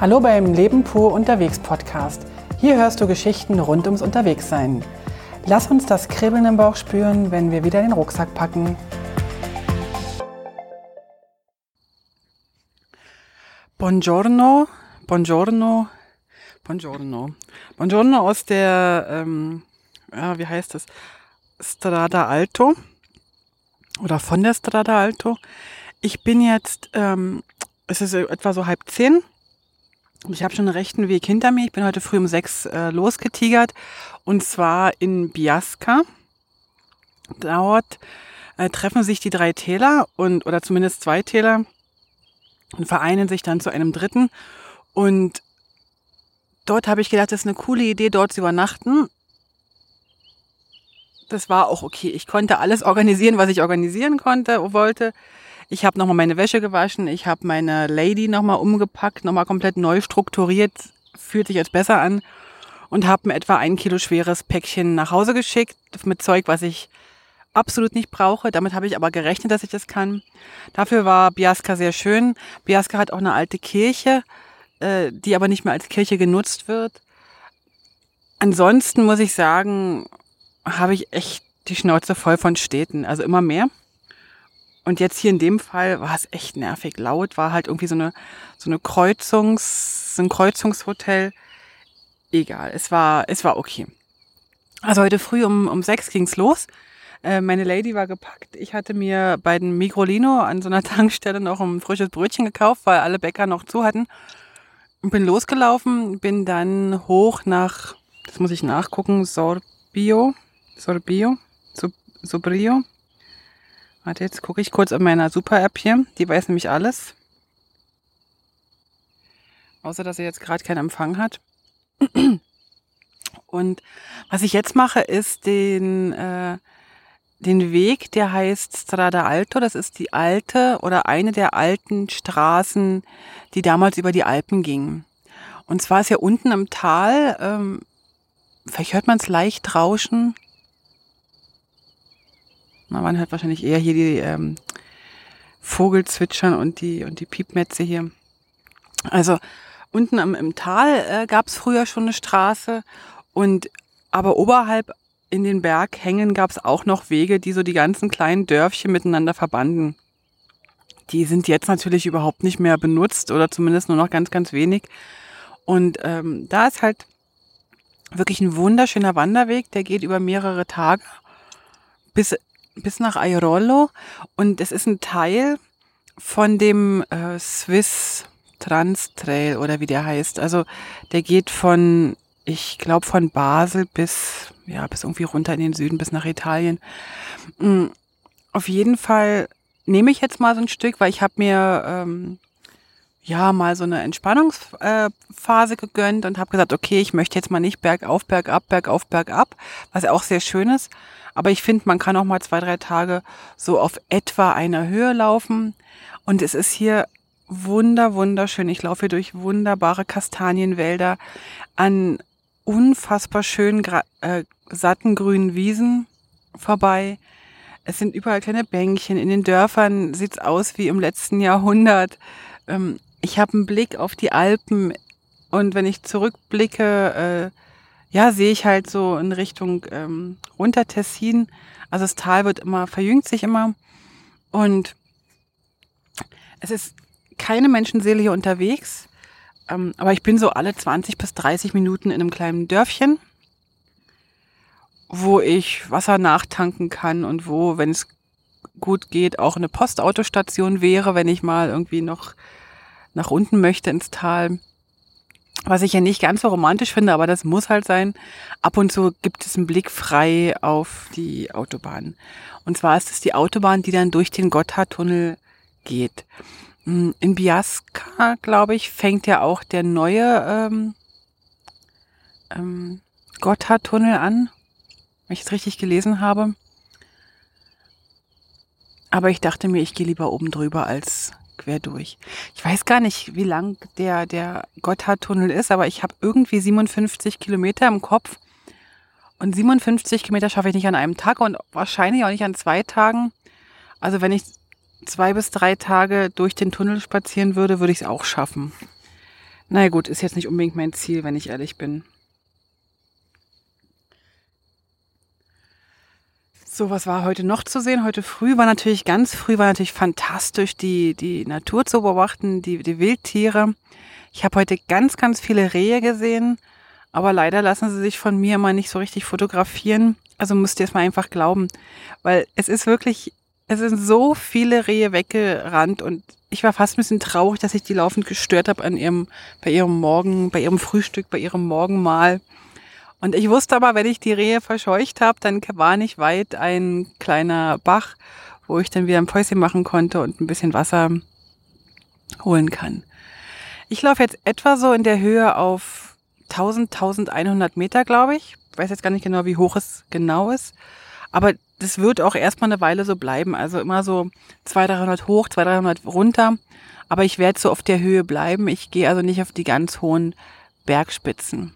Hallo beim Leben pur unterwegs Podcast. Hier hörst du Geschichten rund ums Unterwegssein. Lass uns das Kribbeln im Bauch spüren, wenn wir wieder den Rucksack packen. Buongiorno, buongiorno, buongiorno. Buongiorno aus der, ähm, ja, wie heißt das? Strada Alto oder von der Strada Alto. Ich bin jetzt, ähm, es ist etwa so halb zehn. Ich habe schon einen rechten Weg hinter mir. Ich bin heute früh um sechs äh, losgetigert und zwar in Biasca. Dort äh, treffen sich die drei Täler und oder zumindest zwei Täler und vereinen sich dann zu einem dritten. Und dort habe ich gedacht, das ist eine coole Idee, dort zu übernachten. Das war auch okay. Ich konnte alles organisieren, was ich organisieren konnte, wollte. Ich habe nochmal meine Wäsche gewaschen, ich habe meine Lady nochmal umgepackt, nochmal komplett neu strukturiert, fühlt sich jetzt besser an und habe mir etwa ein Kilo schweres Päckchen nach Hause geschickt mit Zeug, was ich absolut nicht brauche. Damit habe ich aber gerechnet, dass ich das kann. Dafür war Biasca sehr schön. Biasca hat auch eine alte Kirche, äh, die aber nicht mehr als Kirche genutzt wird. Ansonsten muss ich sagen, habe ich echt die Schnauze voll von Städten, also immer mehr. Und jetzt hier in dem Fall war es echt nervig laut, war halt irgendwie so eine, so eine Kreuzungs, so ein Kreuzungshotel. Egal, es war, es war okay. Also heute früh um, um sechs ging's los. Äh, meine Lady war gepackt. Ich hatte mir bei den Migrolino an so einer Tankstelle noch ein frisches Brötchen gekauft, weil alle Bäcker noch zu hatten. Bin losgelaufen, bin dann hoch nach, das muss ich nachgucken, Sorbio, Sorbio, Sobrio. Warte, jetzt gucke ich kurz auf meiner Super-App hier. Die weiß nämlich alles. Außer, dass sie jetzt gerade keinen Empfang hat. Und was ich jetzt mache, ist den, äh, den Weg, der heißt Strada Alto. Das ist die alte oder eine der alten Straßen, die damals über die Alpen gingen. Und zwar ist ja unten im Tal, ähm, vielleicht hört man es leicht rauschen. Man hört wahrscheinlich eher hier die ähm, Vogelzwitschern und die, und die Piepmetze hier. Also unten im, im Tal äh, gab es früher schon eine Straße und aber oberhalb in den Berghängen gab es auch noch Wege, die so die ganzen kleinen Dörfchen miteinander verbanden. Die sind jetzt natürlich überhaupt nicht mehr benutzt oder zumindest nur noch ganz, ganz wenig. Und ähm, da ist halt wirklich ein wunderschöner Wanderweg, der geht über mehrere Tage bis, bis nach Airolo. Und es ist ein Teil von dem äh, Swiss Trans Trail oder wie der heißt. Also der geht von ich glaube von Basel bis, ja, bis irgendwie runter in den Süden, bis nach Italien. Mm, auf jeden Fall nehme ich jetzt mal so ein Stück, weil ich habe mir ähm, ja mal so eine Entspannungsphase gegönnt und habe gesagt, okay, ich möchte jetzt mal nicht bergauf, bergab, bergauf, bergab, was auch sehr schön ist. Aber ich finde, man kann auch mal zwei, drei Tage so auf etwa einer Höhe laufen. Und es ist hier wunder, wunderschön. Ich laufe hier durch wunderbare Kastanienwälder an unfassbar schönen, äh, satten grünen Wiesen vorbei. Es sind überall kleine Bänkchen. In den Dörfern sieht's aus wie im letzten Jahrhundert. Ähm, ich habe einen Blick auf die Alpen und wenn ich zurückblicke, äh, ja, sehe ich halt so in Richtung ähm, runter Tessin. Also das Tal wird immer, verjüngt sich immer. Und es ist keine Menschenseele hier unterwegs. Ähm, aber ich bin so alle 20 bis 30 Minuten in einem kleinen Dörfchen, wo ich Wasser nachtanken kann und wo, wenn es gut geht, auch eine Postautostation wäre, wenn ich mal irgendwie noch nach unten möchte ins Tal. Was ich ja nicht ganz so romantisch finde, aber das muss halt sein. Ab und zu gibt es einen Blick frei auf die Autobahn. Und zwar ist es die Autobahn, die dann durch den Gotthardtunnel geht. Hm, in Biasca, glaube ich, fängt ja auch der neue ähm, ähm, Gotthardtunnel an, wenn ich es richtig gelesen habe. Aber ich dachte mir, ich gehe lieber oben drüber als quer durch. Ich weiß gar nicht, wie lang der, der Gotthardtunnel ist, aber ich habe irgendwie 57 Kilometer im Kopf. Und 57 Kilometer schaffe ich nicht an einem Tag und wahrscheinlich auch nicht an zwei Tagen. Also wenn ich zwei bis drei Tage durch den Tunnel spazieren würde, würde ich es auch schaffen. naja gut, ist jetzt nicht unbedingt mein Ziel, wenn ich ehrlich bin. So, was war heute noch zu sehen? Heute früh war natürlich ganz früh, war natürlich fantastisch, die, die Natur zu beobachten, die, die Wildtiere. Ich habe heute ganz, ganz viele Rehe gesehen, aber leider lassen sie sich von mir immer nicht so richtig fotografieren. Also müsst ihr es mal einfach glauben, weil es ist wirklich, es sind so viele Rehe weggerannt und ich war fast ein bisschen traurig, dass ich die laufend gestört habe an ihrem, bei ihrem Morgen, bei ihrem Frühstück, bei ihrem Morgenmahl. Und ich wusste aber, wenn ich die Rehe verscheucht habe, dann war nicht weit ein kleiner Bach, wo ich dann wieder ein Päuschen machen konnte und ein bisschen Wasser holen kann. Ich laufe jetzt etwa so in der Höhe auf 1000, 1100 Meter, glaube ich. Ich weiß jetzt gar nicht genau, wie hoch es genau ist. Aber das wird auch erstmal eine Weile so bleiben. Also immer so 200, 300 hoch, 200, 300 runter. Aber ich werde so auf der Höhe bleiben. Ich gehe also nicht auf die ganz hohen Bergspitzen.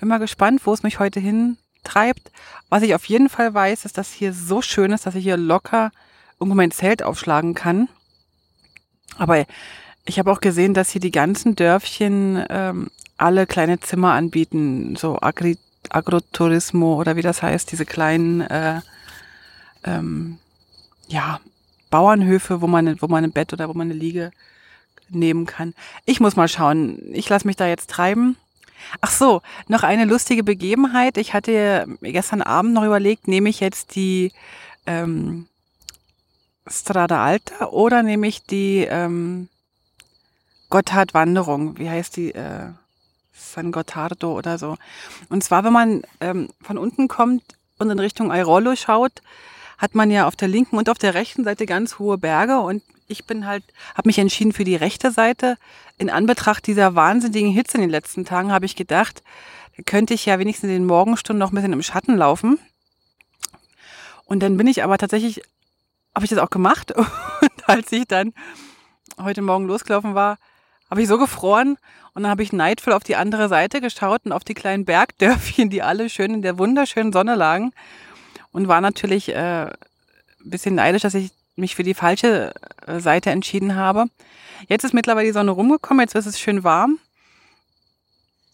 Bin mal gespannt, wo es mich heute hintreibt. Was ich auf jeden Fall weiß, ist, dass hier so schön ist, dass ich hier locker irgendwo mein Zelt aufschlagen kann. Aber ich habe auch gesehen, dass hier die ganzen Dörfchen ähm, alle kleine Zimmer anbieten, so Agri Agroturismo oder wie das heißt, diese kleinen äh, ähm, ja, Bauernhöfe, wo man, wo man ein Bett oder wo man eine Liege nehmen kann. Ich muss mal schauen. Ich lasse mich da jetzt treiben. Ach so, noch eine lustige Begebenheit. Ich hatte gestern Abend noch überlegt, nehme ich jetzt die ähm, Strada Alta oder nehme ich die ähm, Gotthard-Wanderung. Wie heißt die? Äh, San Gottardo oder so. Und zwar, wenn man ähm, von unten kommt und in Richtung Airolo schaut, hat man ja auf der linken und auf der rechten Seite ganz hohe Berge und ich bin halt, habe mich entschieden für die rechte Seite. In Anbetracht dieser wahnsinnigen Hitze in den letzten Tagen habe ich gedacht, da könnte ich ja wenigstens in den Morgenstunden noch ein bisschen im Schatten laufen. Und dann bin ich aber tatsächlich, habe ich das auch gemacht. Und als ich dann heute Morgen losgelaufen war, habe ich so gefroren und dann habe ich neidvoll auf die andere Seite geschaut und auf die kleinen Bergdörfchen, die alle schön in der wunderschönen Sonne lagen und war natürlich äh, ein bisschen neidisch, dass ich mich für die falsche äh, Seite entschieden habe. Jetzt ist mittlerweile die Sonne rumgekommen, jetzt ist es schön warm.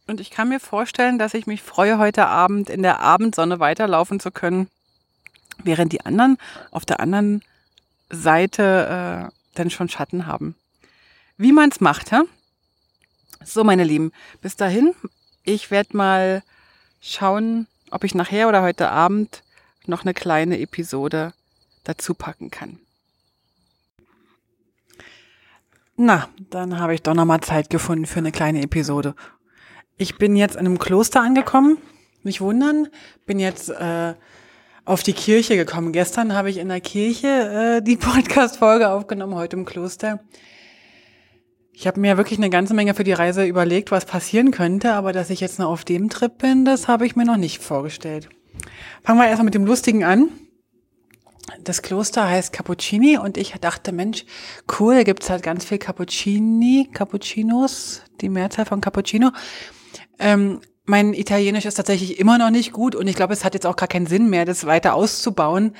Und ich kann mir vorstellen, dass ich mich freue, heute Abend in der Abendsonne weiterlaufen zu können, während die anderen auf der anderen Seite äh, dann schon Schatten haben. Wie man es macht, hä? So, meine Lieben, bis dahin, ich werde mal schauen, ob ich nachher oder heute Abend noch eine kleine Episode dazu packen kann. Na, dann habe ich doch noch mal Zeit gefunden für eine kleine Episode. Ich bin jetzt in einem Kloster angekommen. Nicht wundern, bin jetzt äh, auf die Kirche gekommen. Gestern habe ich in der Kirche äh, die Podcast-Folge aufgenommen, heute im Kloster. Ich habe mir wirklich eine ganze Menge für die Reise überlegt, was passieren könnte, aber dass ich jetzt noch auf dem Trip bin, das habe ich mir noch nicht vorgestellt. Fangen wir erstmal mit dem Lustigen an. Das Kloster heißt Cappuccini und ich dachte, Mensch, cool, da gibt's halt ganz viel Cappuccini, Cappuccinos, die Mehrzahl von Cappuccino. Ähm, mein Italienisch ist tatsächlich immer noch nicht gut und ich glaube, es hat jetzt auch gar keinen Sinn mehr, das weiter auszubauen.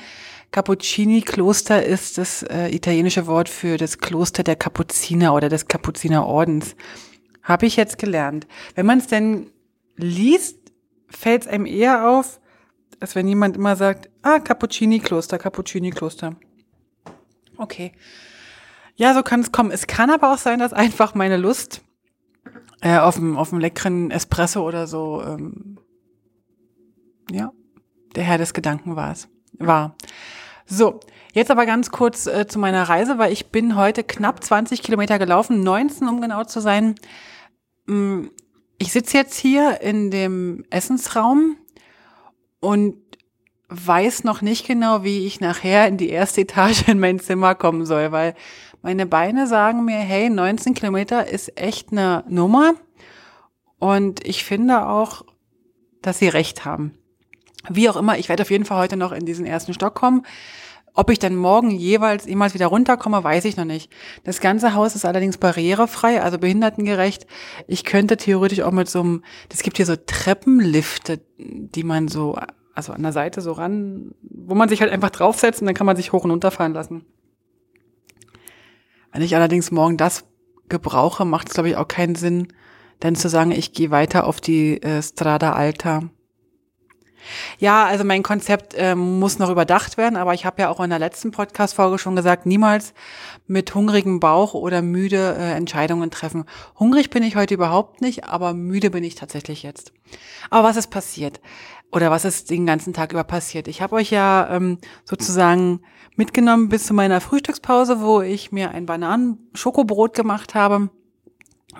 Cappuccini-Kloster ist das äh, italienische Wort für das Kloster der Kapuziner oder des Kapuzinerordens. Habe ich jetzt gelernt. Wenn man es denn liest, fällt es einem eher auf, als wenn jemand immer sagt, ah, Cappuccini-Kloster, Cappuccini-Kloster. Okay. Ja, so kann es kommen. Es kann aber auch sein, dass einfach meine Lust äh, auf einem auf leckeren Espresso oder so, ähm, ja, der Herr des Gedanken war es. War. So, jetzt aber ganz kurz äh, zu meiner Reise, weil ich bin heute knapp 20 Kilometer gelaufen, 19 um genau zu sein. Mm, ich sitze jetzt hier in dem Essensraum und weiß noch nicht genau, wie ich nachher in die erste Etage in mein Zimmer kommen soll, weil meine Beine sagen mir, hey, 19 Kilometer ist echt eine Nummer. Und ich finde auch, dass sie recht haben. Wie auch immer, ich werde auf jeden Fall heute noch in diesen ersten Stock kommen. Ob ich dann morgen jeweils jemals wieder runterkomme, weiß ich noch nicht. Das ganze Haus ist allerdings barrierefrei, also behindertengerecht. Ich könnte theoretisch auch mit so einem, es gibt hier so Treppenlifte, die man so, also an der Seite so ran, wo man sich halt einfach draufsetzt und dann kann man sich hoch und runter fahren lassen. Wenn ich allerdings morgen das gebrauche, macht es glaube ich auch keinen Sinn, dann zu sagen, ich gehe weiter auf die äh, Strada Alta. Ja, also mein Konzept äh, muss noch überdacht werden, aber ich habe ja auch in der letzten Podcast-Folge schon gesagt, niemals mit hungrigem Bauch oder müde äh, Entscheidungen treffen. Hungrig bin ich heute überhaupt nicht, aber müde bin ich tatsächlich jetzt. Aber was ist passiert? Oder was ist den ganzen Tag über passiert? Ich habe euch ja ähm, sozusagen mitgenommen bis zu meiner Frühstückspause, wo ich mir ein Bananen-Schokobrot gemacht habe.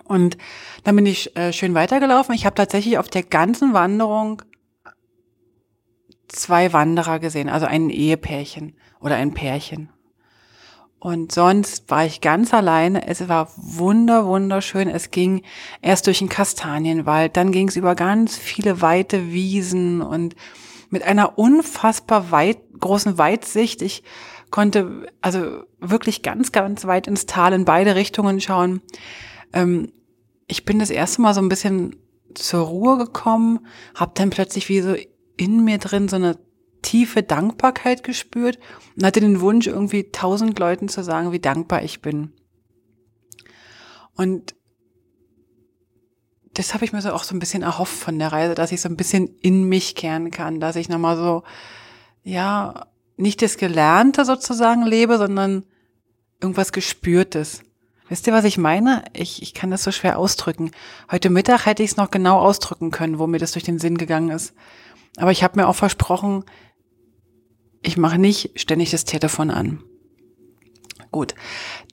Und dann bin ich äh, schön weitergelaufen. Ich habe tatsächlich auf der ganzen Wanderung zwei Wanderer gesehen, also ein Ehepärchen oder ein Pärchen. Und sonst war ich ganz alleine. Es war wunder, wunderschön. Es ging erst durch den Kastanienwald, dann ging es über ganz viele weite Wiesen und mit einer unfassbar weit, großen Weitsicht. Ich konnte also wirklich ganz, ganz weit ins Tal in beide Richtungen schauen. Ähm, ich bin das erste Mal so ein bisschen zur Ruhe gekommen, habe dann plötzlich wie so in mir drin so eine tiefe Dankbarkeit gespürt und hatte den Wunsch, irgendwie tausend Leuten zu sagen, wie dankbar ich bin. Und das habe ich mir so auch so ein bisschen erhofft von der Reise, dass ich so ein bisschen in mich kehren kann, dass ich nochmal so, ja, nicht das Gelernte sozusagen lebe, sondern irgendwas Gespürtes. Wisst ihr, was ich meine? Ich, ich kann das so schwer ausdrücken. Heute Mittag hätte ich es noch genau ausdrücken können, wo mir das durch den Sinn gegangen ist. Aber ich habe mir auch versprochen, ich mache nicht ständig das Telefon an. Gut,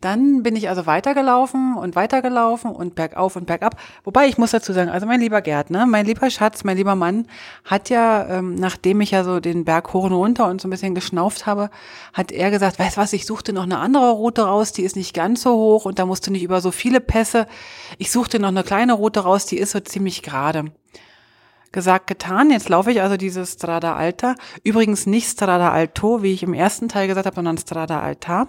dann bin ich also weitergelaufen und weitergelaufen und bergauf und bergab. Wobei ich muss dazu sagen, also mein lieber Gerd, ne, mein lieber Schatz, mein lieber Mann hat ja, ähm, nachdem ich ja so den Berg hoch und runter und so ein bisschen geschnauft habe, hat er gesagt, weißt was, ich suchte noch eine andere Route raus, die ist nicht ganz so hoch und da musst du nicht über so viele Pässe. Ich suchte noch eine kleine Route raus, die ist so ziemlich gerade gesagt, getan. Jetzt laufe ich also diese Strada Alta. Übrigens nicht Strada Alto, wie ich im ersten Teil gesagt habe, sondern Strada Alta.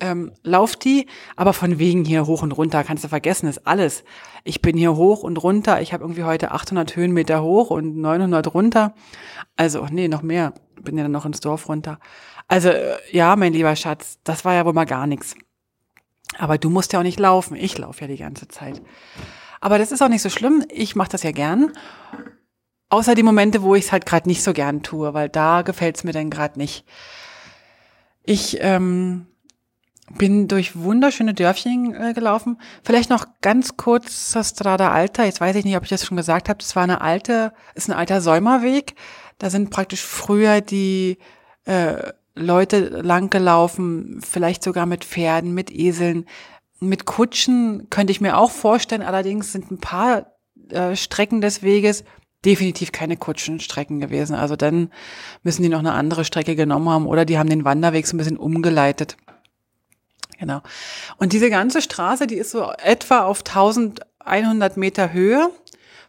Ähm, lauf die, aber von wegen hier hoch und runter, kannst du vergessen, ist alles. Ich bin hier hoch und runter, ich habe irgendwie heute 800 Höhenmeter hoch und 900 runter. Also, nee, noch mehr, bin ja dann noch ins Dorf runter. Also, äh, ja, mein lieber Schatz, das war ja wohl mal gar nichts. Aber du musst ja auch nicht laufen, ich laufe ja die ganze Zeit. Aber das ist auch nicht so schlimm, ich mache das ja gern. Außer die Momente, wo ich es halt gerade nicht so gern tue, weil da gefällt es mir dann gerade nicht. Ich ähm, bin durch wunderschöne Dörfchen äh, gelaufen. Vielleicht noch ganz kurz zur Strada Alta. Jetzt weiß ich nicht, ob ich das schon gesagt habe. Das war eine alte, ist ein alter Säumerweg. Da sind praktisch früher die äh, Leute lang gelaufen, vielleicht sogar mit Pferden, mit Eseln, mit Kutschen könnte ich mir auch vorstellen. Allerdings sind ein paar äh, Strecken des Weges definitiv keine Kutschenstrecken gewesen. Also dann müssen die noch eine andere Strecke genommen haben oder die haben den Wanderweg so ein bisschen umgeleitet. Genau. Und diese ganze Straße, die ist so etwa auf 1100 Meter Höhe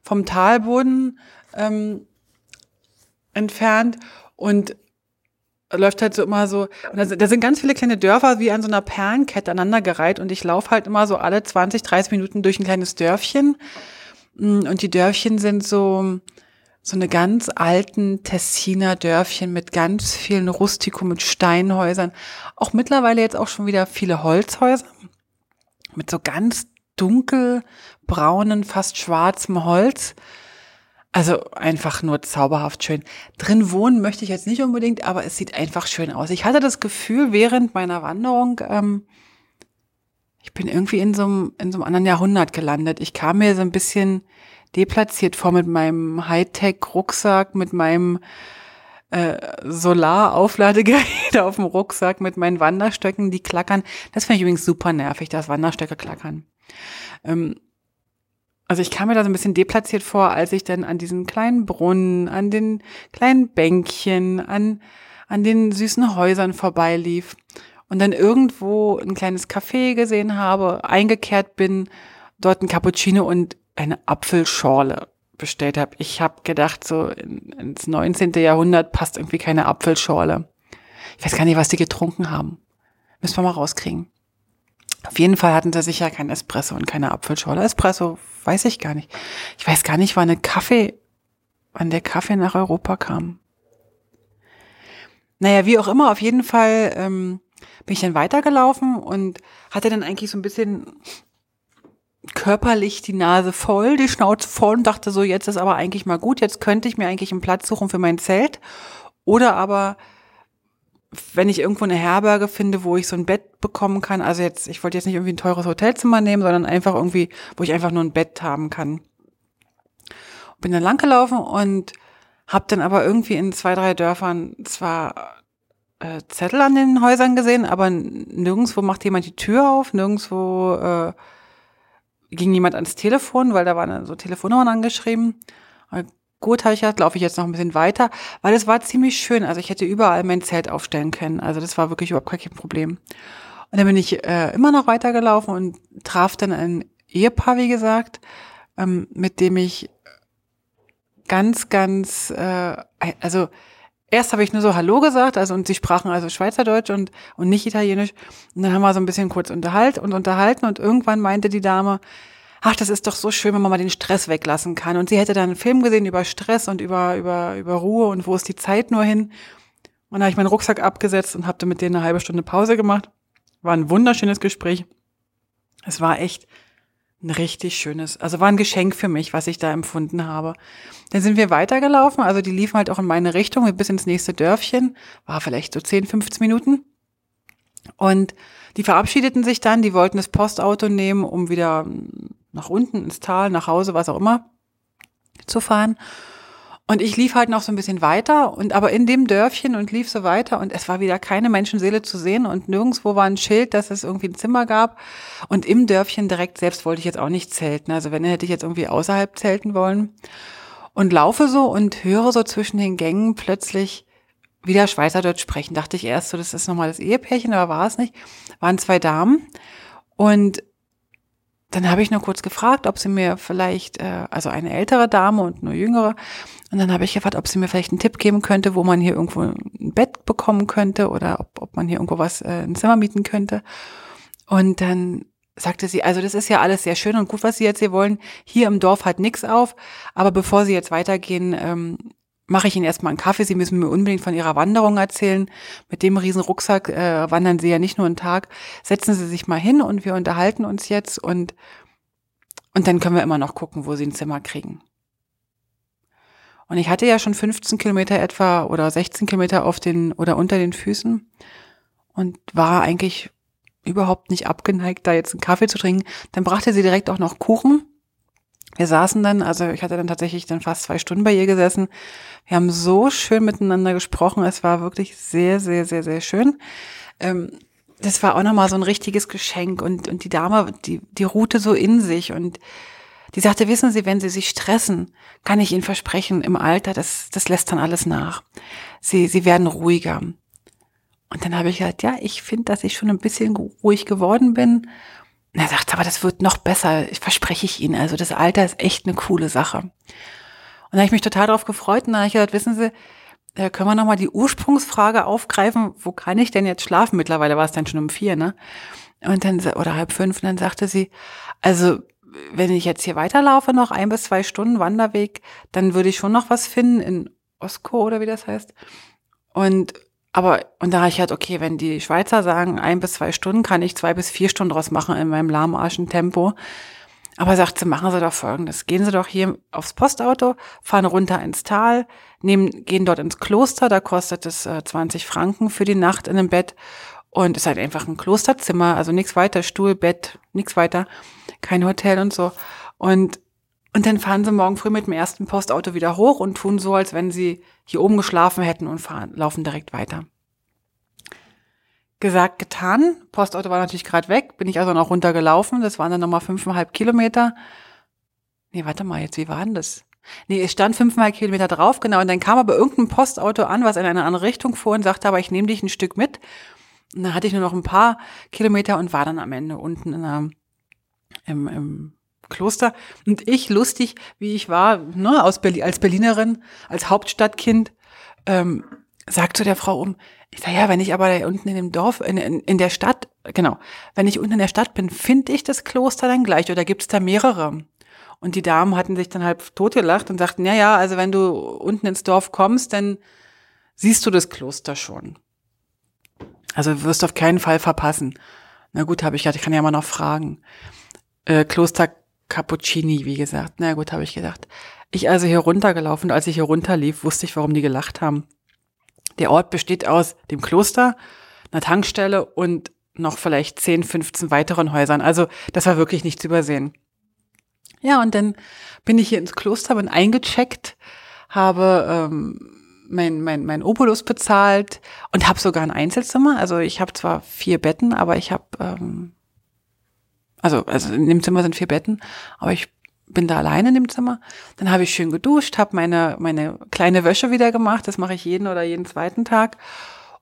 vom Talboden ähm, entfernt und läuft halt so immer so, und da, sind ganz viele kleine Dörfer wie an so einer Perlenkette aneinandergereiht und ich laufe halt immer so alle 20, 30 Minuten durch ein kleines Dörfchen und die Dörfchen sind so, so eine ganz alten Tessiner Dörfchen mit ganz vielen Rustikum, mit Steinhäusern. Auch mittlerweile jetzt auch schon wieder viele Holzhäuser mit so ganz dunkelbraunen, fast schwarzem Holz. Also einfach nur zauberhaft schön. Drin wohnen möchte ich jetzt nicht unbedingt, aber es sieht einfach schön aus. Ich hatte das Gefühl während meiner Wanderung, ähm, ich bin irgendwie in so einem, in so einem anderen Jahrhundert gelandet. Ich kam mir so ein bisschen deplatziert vor mit meinem Hightech-Rucksack, mit meinem äh, Solaraufladegerät auf dem Rucksack, mit meinen Wanderstöcken, die klackern. Das finde ich übrigens super nervig, dass Wanderstöcke klackern. Ähm, also ich kam mir da so ein bisschen deplatziert vor, als ich dann an diesen kleinen Brunnen, an den kleinen Bänkchen, an, an den süßen Häusern vorbeilief und dann irgendwo ein kleines Café gesehen habe, eingekehrt bin, dort ein Cappuccino und eine Apfelschorle bestellt habe. Ich habe gedacht, so ins 19. Jahrhundert passt irgendwie keine Apfelschorle. Ich weiß gar nicht, was die getrunken haben. Müssen wir mal rauskriegen. Auf jeden Fall hatten sie sicher kein Espresso und keine Apfelschorle. Espresso weiß ich gar nicht. Ich weiß gar nicht, wann eine Kaffee, wann der Kaffee nach Europa kam. Naja, wie auch immer, auf jeden Fall ähm, bin ich dann weitergelaufen und hatte dann eigentlich so ein bisschen körperlich die Nase voll, die Schnauze voll und dachte so, jetzt ist aber eigentlich mal gut, jetzt könnte ich mir eigentlich einen Platz suchen für mein Zelt. Oder aber, wenn ich irgendwo eine Herberge finde, wo ich so ein Bett bekommen kann, also jetzt, ich wollte jetzt nicht irgendwie ein teures Hotelzimmer nehmen, sondern einfach irgendwie, wo ich einfach nur ein Bett haben kann. Bin dann langgelaufen und hab dann aber irgendwie in zwei, drei Dörfern zwar äh, Zettel an den Häusern gesehen, aber nirgendwo macht jemand die Tür auf, nirgendwo äh, ging jemand ans Telefon, weil da waren so Telefonnummern angeschrieben. Und gut, habe ich gedacht, laufe ich jetzt noch ein bisschen weiter, weil es war ziemlich schön. Also ich hätte überall mein Zelt aufstellen können. Also das war wirklich überhaupt kein Problem. Und dann bin ich äh, immer noch weitergelaufen und traf dann ein Ehepaar, wie gesagt, ähm, mit dem ich ganz, ganz, äh, also erst habe ich nur so Hallo gesagt, also und sie sprachen also Schweizerdeutsch und, und nicht Italienisch. Und dann haben wir so ein bisschen kurz unterhalten und unterhalten und irgendwann meinte die Dame, ach, das ist doch so schön, wenn man mal den Stress weglassen kann. Und sie hätte dann einen Film gesehen über Stress und über, über, über Ruhe und wo ist die Zeit nur hin. Und dann habe ich meinen Rucksack abgesetzt und habe mit denen eine halbe Stunde Pause gemacht. War ein wunderschönes Gespräch. Es war echt ein richtig schönes, also war ein Geschenk für mich, was ich da empfunden habe. Dann sind wir weitergelaufen, also die liefen halt auch in meine Richtung bis ins nächste Dörfchen, war vielleicht so 10, 15 Minuten. Und die verabschiedeten sich dann, die wollten das Postauto nehmen, um wieder nach unten ins Tal, nach Hause, was auch immer, zu fahren. Und ich lief halt noch so ein bisschen weiter und aber in dem Dörfchen und lief so weiter und es war wieder keine Menschenseele zu sehen und nirgendwo war ein Schild, dass es irgendwie ein Zimmer gab. Und im Dörfchen direkt selbst wollte ich jetzt auch nicht zelten. Also wenn, hätte ich jetzt irgendwie außerhalb zelten wollen. Und laufe so und höre so zwischen den Gängen plötzlich wieder Schweizerdeutsch sprechen. Dachte ich erst so, das ist nochmal das Ehepärchen, aber war es nicht. Waren zwei Damen. Und dann habe ich nur kurz gefragt, ob sie mir vielleicht, äh, also eine ältere Dame und eine jüngere, und dann habe ich gefragt, ob sie mir vielleicht einen Tipp geben könnte, wo man hier irgendwo ein Bett bekommen könnte oder ob, ob man hier irgendwo was, äh, ein Zimmer mieten könnte. Und dann sagte sie, also das ist ja alles sehr schön und gut, was Sie jetzt hier wollen. Hier im Dorf hat nichts auf, aber bevor Sie jetzt weitergehen, ähm, mache ich Ihnen erstmal einen Kaffee. Sie müssen mir unbedingt von Ihrer Wanderung erzählen. Mit dem riesen Rucksack äh, wandern Sie ja nicht nur einen Tag. Setzen Sie sich mal hin und wir unterhalten uns jetzt und, und dann können wir immer noch gucken, wo Sie ein Zimmer kriegen. Und ich hatte ja schon 15 Kilometer etwa oder 16 Kilometer auf den oder unter den Füßen und war eigentlich überhaupt nicht abgeneigt, da jetzt einen Kaffee zu trinken. Dann brachte sie direkt auch noch Kuchen. Wir saßen dann, also ich hatte dann tatsächlich dann fast zwei Stunden bei ihr gesessen. Wir haben so schön miteinander gesprochen. Es war wirklich sehr, sehr, sehr, sehr schön. Ähm, das war auch nochmal so ein richtiges Geschenk und, und die Dame, die, die ruhte so in sich und die sagte, wissen Sie, wenn Sie sich stressen, kann ich Ihnen versprechen, im Alter, das, das lässt dann alles nach. Sie, Sie werden ruhiger. Und dann habe ich gesagt, ja, ich finde, dass ich schon ein bisschen ruhig geworden bin. Und er sagt, aber das wird noch besser, verspreche ich Ihnen. Also das Alter ist echt eine coole Sache. Und da habe ich mich total darauf gefreut und dann habe ich gesagt, wissen Sie, äh, können wir nochmal die Ursprungsfrage aufgreifen, wo kann ich denn jetzt schlafen? Mittlerweile war es dann schon um vier, ne? Und dann, oder halb fünf, und dann sagte sie, also wenn ich jetzt hier weiterlaufe, noch ein bis zwei Stunden Wanderweg, dann würde ich schon noch was finden in Osko oder wie das heißt. Und aber, und da habe ich halt, okay, wenn die Schweizer sagen, ein bis zwei Stunden, kann ich zwei bis vier Stunden draus machen in meinem lahmarschen Tempo. Aber sagt sie, machen Sie doch Folgendes. Gehen Sie doch hier aufs Postauto, fahren runter ins Tal, nehmen, gehen dort ins Kloster, da kostet es äh, 20 Franken für die Nacht in einem Bett. Und ist halt einfach ein Klosterzimmer, also nichts weiter, Stuhl, Bett, nichts weiter kein Hotel und so. Und, und dann fahren sie morgen früh mit dem ersten Postauto wieder hoch und tun so, als wenn sie hier oben geschlafen hätten und fahren, laufen direkt weiter. Gesagt, getan. Postauto war natürlich gerade weg, bin ich also noch runtergelaufen. Das waren dann nochmal fünfeinhalb Kilometer. Nee, warte mal, jetzt, wie war denn das? Nee, es stand fünfeinhalb Kilometer drauf, genau. Und dann kam aber irgendein Postauto an, was in eine andere Richtung fuhr und sagte, aber ich nehme dich ein Stück mit. Und dann hatte ich nur noch ein paar Kilometer und war dann am Ende unten in einer im, im Kloster. Und ich, lustig wie ich war, ne, aus Berlin, als Berlinerin, als Hauptstadtkind, ähm, sagt zu der Frau um, ich sage, ja, wenn ich aber da unten in dem Dorf, in, in, in der Stadt, genau, wenn ich unten in der Stadt bin, finde ich das Kloster dann gleich oder gibt es da mehrere? Und die Damen hatten sich dann halb totgelacht und sagten, ja, ja, also wenn du unten ins Dorf kommst, dann siehst du das Kloster schon. Also wirst du auf keinen Fall verpassen. Na gut, habe ich ja, ich kann ja mal noch fragen. Äh, Kloster Cappuccini, wie gesagt. Na gut, habe ich gedacht. Ich also hier runtergelaufen. Als ich hier runterlief, wusste ich, warum die gelacht haben. Der Ort besteht aus dem Kloster, einer Tankstelle und noch vielleicht 10, 15 weiteren Häusern. Also das war wirklich nicht zu übersehen. Ja, und dann bin ich hier ins Kloster, bin eingecheckt, habe ähm, mein, mein, mein Obolus bezahlt und habe sogar ein Einzelzimmer. Also ich habe zwar vier Betten, aber ich habe, ähm, also, also in dem Zimmer sind vier Betten, aber ich bin da alleine in dem Zimmer. Dann habe ich schön geduscht, habe meine, meine kleine Wäsche wieder gemacht. Das mache ich jeden oder jeden zweiten Tag.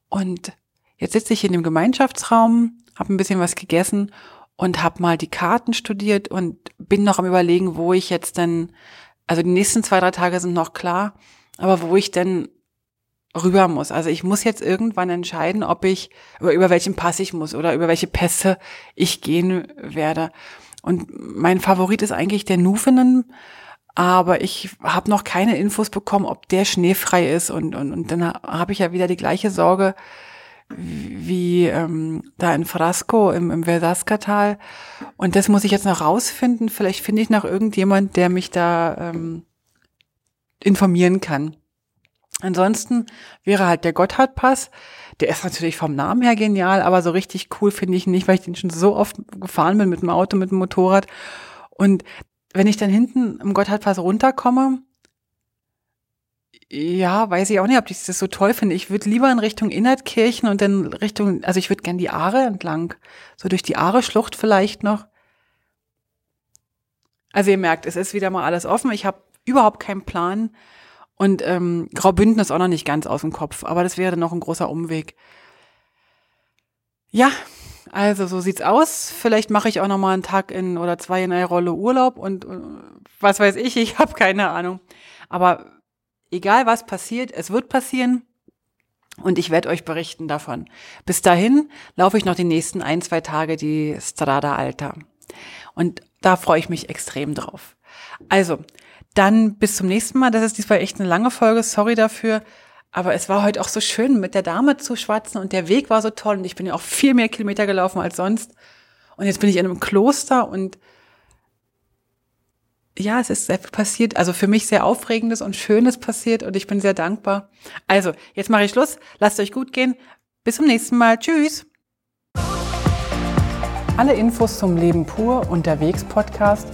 Und jetzt sitze ich in dem Gemeinschaftsraum, habe ein bisschen was gegessen und habe mal die Karten studiert und bin noch am überlegen, wo ich jetzt denn, also die nächsten zwei, drei Tage sind noch klar, aber wo ich denn rüber muss. Also ich muss jetzt irgendwann entscheiden, ob ich, über, über welchen Pass ich muss oder über welche Pässe ich gehen werde. Und mein Favorit ist eigentlich der Nufenen, aber ich habe noch keine Infos bekommen, ob der schneefrei ist. Und, und, und dann habe ich ja wieder die gleiche Sorge wie ähm, da in Frasco im, im Verdaska-Tal. Und das muss ich jetzt noch rausfinden. Vielleicht finde ich noch irgendjemand, der mich da ähm, informieren kann. Ansonsten wäre halt der Gotthardpass. Der ist natürlich vom Namen her genial, aber so richtig cool finde ich ihn nicht, weil ich den schon so oft gefahren bin mit dem Auto, mit dem Motorrad. Und wenn ich dann hinten im Gotthardpass runterkomme, ja, weiß ich auch nicht, ob ich das so toll finde. Ich würde lieber in Richtung Innertkirchen und dann Richtung, also ich würde gern die Aare entlang, so durch die Aare-Schlucht vielleicht noch. Also ihr merkt, es ist wieder mal alles offen. Ich habe überhaupt keinen Plan. Und ähm, Graubünden ist auch noch nicht ganz aus dem Kopf, aber das wäre dann noch ein großer Umweg. Ja, also so sieht's aus. Vielleicht mache ich auch noch mal einen Tag in oder zwei in einer Rolle Urlaub und äh, was weiß ich, ich habe keine Ahnung. Aber egal was passiert, es wird passieren und ich werde euch berichten davon. Bis dahin laufe ich noch die nächsten ein, zwei Tage die Strada Alta. Und da freue ich mich extrem drauf. Also, dann bis zum nächsten Mal. Das ist diesmal echt eine lange Folge. Sorry dafür. Aber es war heute auch so schön, mit der Dame zu schwatzen und der Weg war so toll und ich bin ja auch viel mehr Kilometer gelaufen als sonst. Und jetzt bin ich in einem Kloster und ja, es ist sehr passiert, also für mich sehr Aufregendes und Schönes passiert und ich bin sehr dankbar. Also, jetzt mache ich Schluss. Lasst euch gut gehen. Bis zum nächsten Mal. Tschüss. Alle Infos zum Leben pur unterwegs Podcast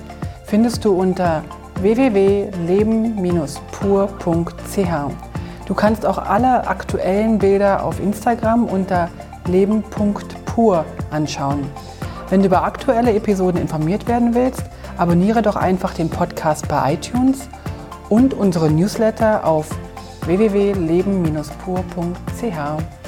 findest du unter www.leben-pur.ch. Du kannst auch alle aktuellen Bilder auf Instagram unter leben.pur anschauen. Wenn du über aktuelle Episoden informiert werden willst, abonniere doch einfach den Podcast bei iTunes und unsere Newsletter auf www.leben-pur.ch.